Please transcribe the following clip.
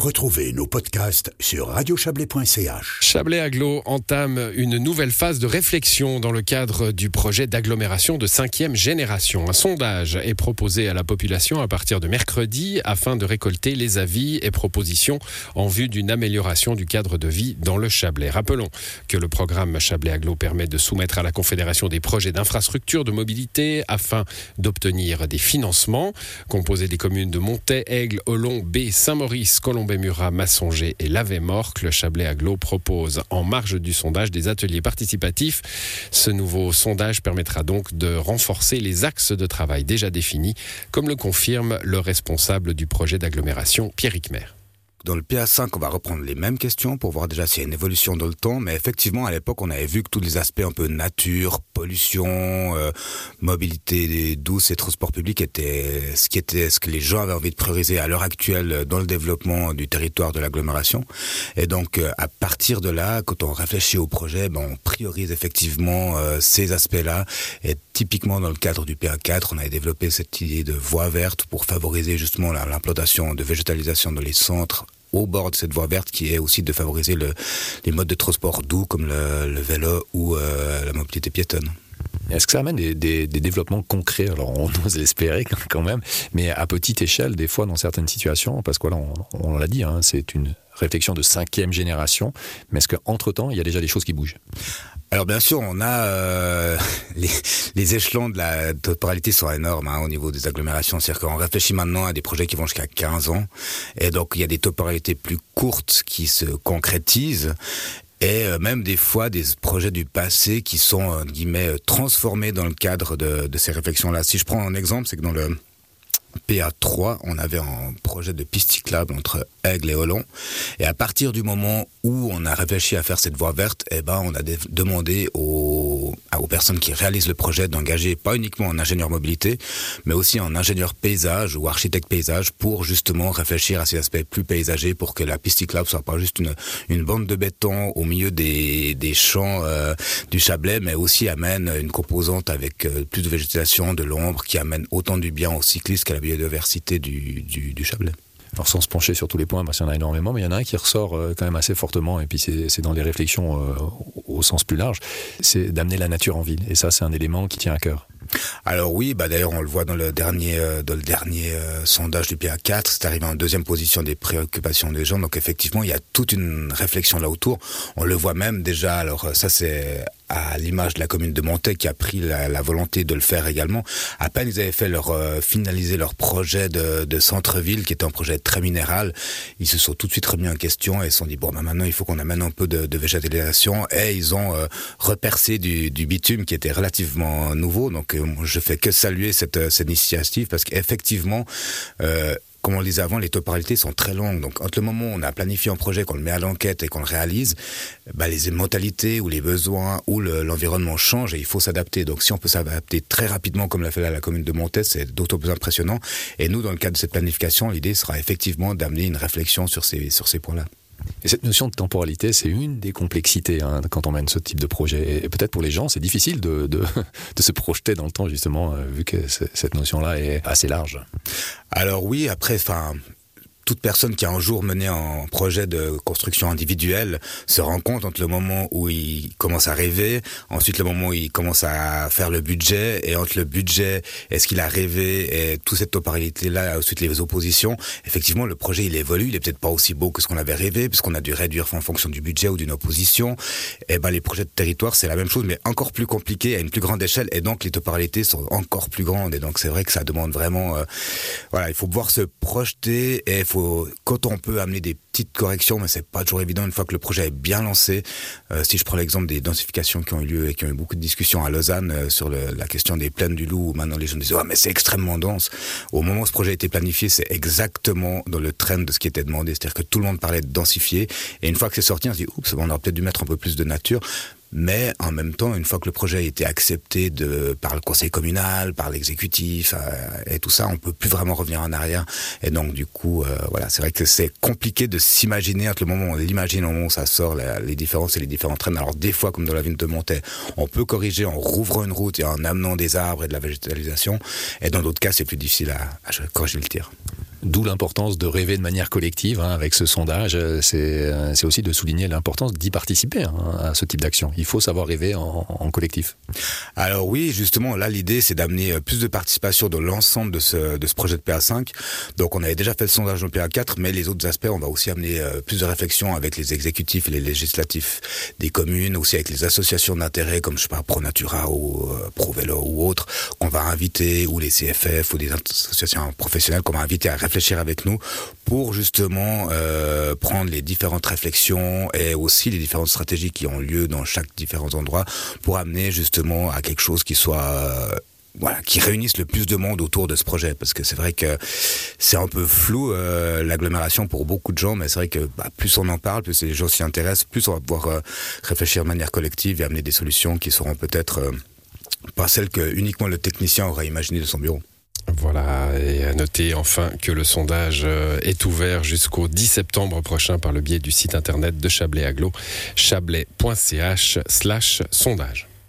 Retrouvez nos podcasts sur radiochablais.ch. Chablais Aglo entame une nouvelle phase de réflexion dans le cadre du projet d'agglomération de cinquième génération. Un sondage est proposé à la population à partir de mercredi afin de récolter les avis et propositions en vue d'une amélioration du cadre de vie dans le Chablais. Rappelons que le programme Chablais Aglo permet de soumettre à la Confédération des projets d'infrastructure de mobilité afin d'obtenir des financements. Composé des communes de Montaix, Aigle, Olon, B, Saint-Maurice, Colombey-Murat, Massongé et Lavé-Morcle, le Chablais Aglo propose en marge du sondage des ateliers participatifs. Ce nouveau sondage permettra donc de renforcer les axes de travail déjà définis, comme le confirme le responsable du projet d'agglomération, Pierre Mer. Dans le PA5, on va reprendre les mêmes questions pour voir déjà s'il y a une évolution dans le temps. Mais effectivement, à l'époque, on avait vu que tous les aspects un peu nature, pollution, euh, mobilité douce et transport public étaient ce qui était ce que les gens avaient envie de prioriser à l'heure actuelle dans le développement du territoire de l'agglomération. Et donc, euh, à partir de là, quand on réfléchit au projet, ben, on priorise effectivement euh, ces aspects-là. Et typiquement dans le cadre du PA4, on avait développé cette idée de voie verte pour favoriser justement l'implantation de végétalisation dans les centres au bord de cette voie verte qui est aussi de favoriser le, les modes de transport doux comme le, vélo ou euh, la mobilité piétonne. Est-ce que ça amène des, développements concrets? Alors, on ose l'espérer quand même, mais à petite échelle, des fois, dans certaines situations, parce que là, on l'a dit, hein, c'est une réflexion de cinquième génération, mais est-ce qu'entre-temps, il y a déjà des choses qui bougent? Alors bien sûr, on a euh, les, les, échelons de la temporalité sont énormes hein, au niveau des agglomérations. C'est-à-dire qu'on réfléchit maintenant à des projets qui vont jusqu'à 15 ans, et donc il y a des temporalités plus courtes qui se concrétisent et euh, même des fois des projets du passé qui sont euh, guillemets transformés dans le cadre de, de ces réflexions-là. Si je prends un exemple, c'est que dans le PA3, on avait un projet de piste cyclable entre Aigle et Olon. Et à partir du moment où on a réfléchi à faire cette voie verte, eh ben, on a demandé aux, aux personnes qui réalisent le projet d'engager pas uniquement un ingénieur mobilité, mais aussi un ingénieur paysage ou architecte paysage pour justement réfléchir à ces aspects plus paysagers pour que la piste cyclable soit pas juste une, une bande de béton au milieu des, des champs euh, du Chablais, mais aussi amène une composante avec euh, plus de végétation, de l'ombre, qui amène autant du bien aux cyclistes qu'à la biodiversité du, du Chablais. Alors sans se pencher sur tous les points, parce qu'il y en a énormément, mais il y en a un qui ressort euh, quand même assez fortement, et puis c'est dans les réflexions euh, au sens plus large, c'est d'amener la nature en ville. Et ça, c'est un élément qui tient à cœur. Alors oui, bah d'ailleurs on le voit dans le dernier dans le dernier euh, sondage du PA4, c'est arrivé en deuxième position des préoccupations des gens. Donc effectivement, il y a toute une réflexion là autour. On le voit même déjà. Alors ça c'est à l'image de la commune de Montaigne qui a pris la, la, volonté de le faire également. À peine ils avaient fait leur euh, finaliser leur projet de, de centre-ville qui était un projet très minéral, ils se sont tout de suite remis en question et se sont dit bon bah maintenant il faut qu'on amène un peu de, de végétalisation et ils ont euh, repercé du, du bitume qui était relativement nouveau. Donc euh, je fais que saluer cette, cette initiative parce qu'effectivement euh, comme on le disait avant, les temporalités sont très longues. Donc, entre le moment où on a planifié un projet, qu'on le met à l'enquête et qu'on le réalise, bah, les modalités ou les besoins ou l'environnement le, changent et il faut s'adapter. Donc, si on peut s'adapter très rapidement, comme l'a fait la, commune de Montès, c'est d'autant plus impressionnant. Et nous, dans le cadre de cette planification, l'idée sera effectivement d'amener une réflexion sur ces, sur ces points-là. Et cette notion de temporalité, c'est une des complexités hein, quand on mène ce type de projet. Et peut-être pour les gens, c'est difficile de, de, se projeter dans le temps, justement, euh, vu que cette notion-là est assez large. Alors oui, après, enfin, toute personne qui a un jour mené un projet de construction individuelle se rend compte entre le moment où il commence à rêver, ensuite le moment où il commence à faire le budget, et entre le budget et ce qu'il a rêvé et toute cette temporalité-là, ensuite les oppositions, effectivement le projet il évolue, il est peut-être pas aussi beau que ce qu'on avait rêvé, puisqu'on a dû réduire en fonction du budget ou d'une opposition. Et ben les projets de territoire c'est la même chose, mais encore plus compliqué à une plus grande échelle, et donc les temporalités sont encore plus grandes, et donc c'est vrai que ça demande vraiment, euh, voilà, il faut pouvoir se projeter et il faut quand on peut amener des petites corrections, mais c'est pas toujours évident une fois que le projet est bien lancé. Euh, si je prends l'exemple des densifications qui ont eu lieu et qui ont eu beaucoup de discussions à Lausanne euh, sur la question des plaines du Loup, où maintenant les gens disent oh, mais c'est extrêmement dense. Au moment où ce projet a été planifié, c'est exactement dans le trend de ce qui était demandé, c'est-à-dire que tout le monde parlait de densifier. Et une fois que c'est sorti, on se dit oups, on aurait peut-être dû mettre un peu plus de nature. Mais en même temps, une fois que le projet a été accepté par le conseil communal, par l'exécutif euh, et tout ça, on peut plus vraiment revenir en arrière. Et donc du coup, euh, voilà, c'est vrai que c'est compliqué de s'imaginer entre le moment où on l'imagine, au moment où ça sort, les différences et les différents trains. Alors des fois, comme dans la ville de Montaix, on peut corriger en rouvrant une route et en amenant des arbres et de la végétalisation. Et dans d'autres cas, c'est plus difficile à, à corriger le tir. D'où l'importance de rêver de manière collective hein, avec ce sondage. C'est aussi de souligner l'importance d'y participer hein, à ce type d'action. Il faut savoir rêver en, en collectif. Alors oui, justement, là l'idée c'est d'amener plus de participation dans l'ensemble de ce, de ce projet de PA5. Donc on avait déjà fait le sondage en PA4, mais les autres aspects, on va aussi amener plus de réflexion avec les exécutifs et les législatifs des communes, aussi avec les associations d'intérêt comme je sais pas ProNatura ou ProVélo ou autres qu'on va inviter, ou les CFF ou des associations professionnelles qu'on va inviter à réfléchir avec nous pour justement euh, prendre les différentes réflexions et aussi les différentes stratégies qui ont lieu dans chaque différents endroit pour amener justement à quelque chose qui soit euh, voilà, qui réunisse le plus de monde autour de ce projet, parce que c'est vrai que c'est un peu flou euh, l'agglomération pour beaucoup de gens, mais c'est vrai que bah, plus on en parle, plus les gens s'y intéressent, plus on va pouvoir réfléchir de manière collective et amener des solutions qui seront peut-être pas celles que uniquement le technicien aurait imaginé de son bureau. Voilà, et à noter enfin que le sondage est ouvert jusqu'au 10 septembre prochain par le biais du site internet de Chablais Aglo, chablais.ch slash sondage.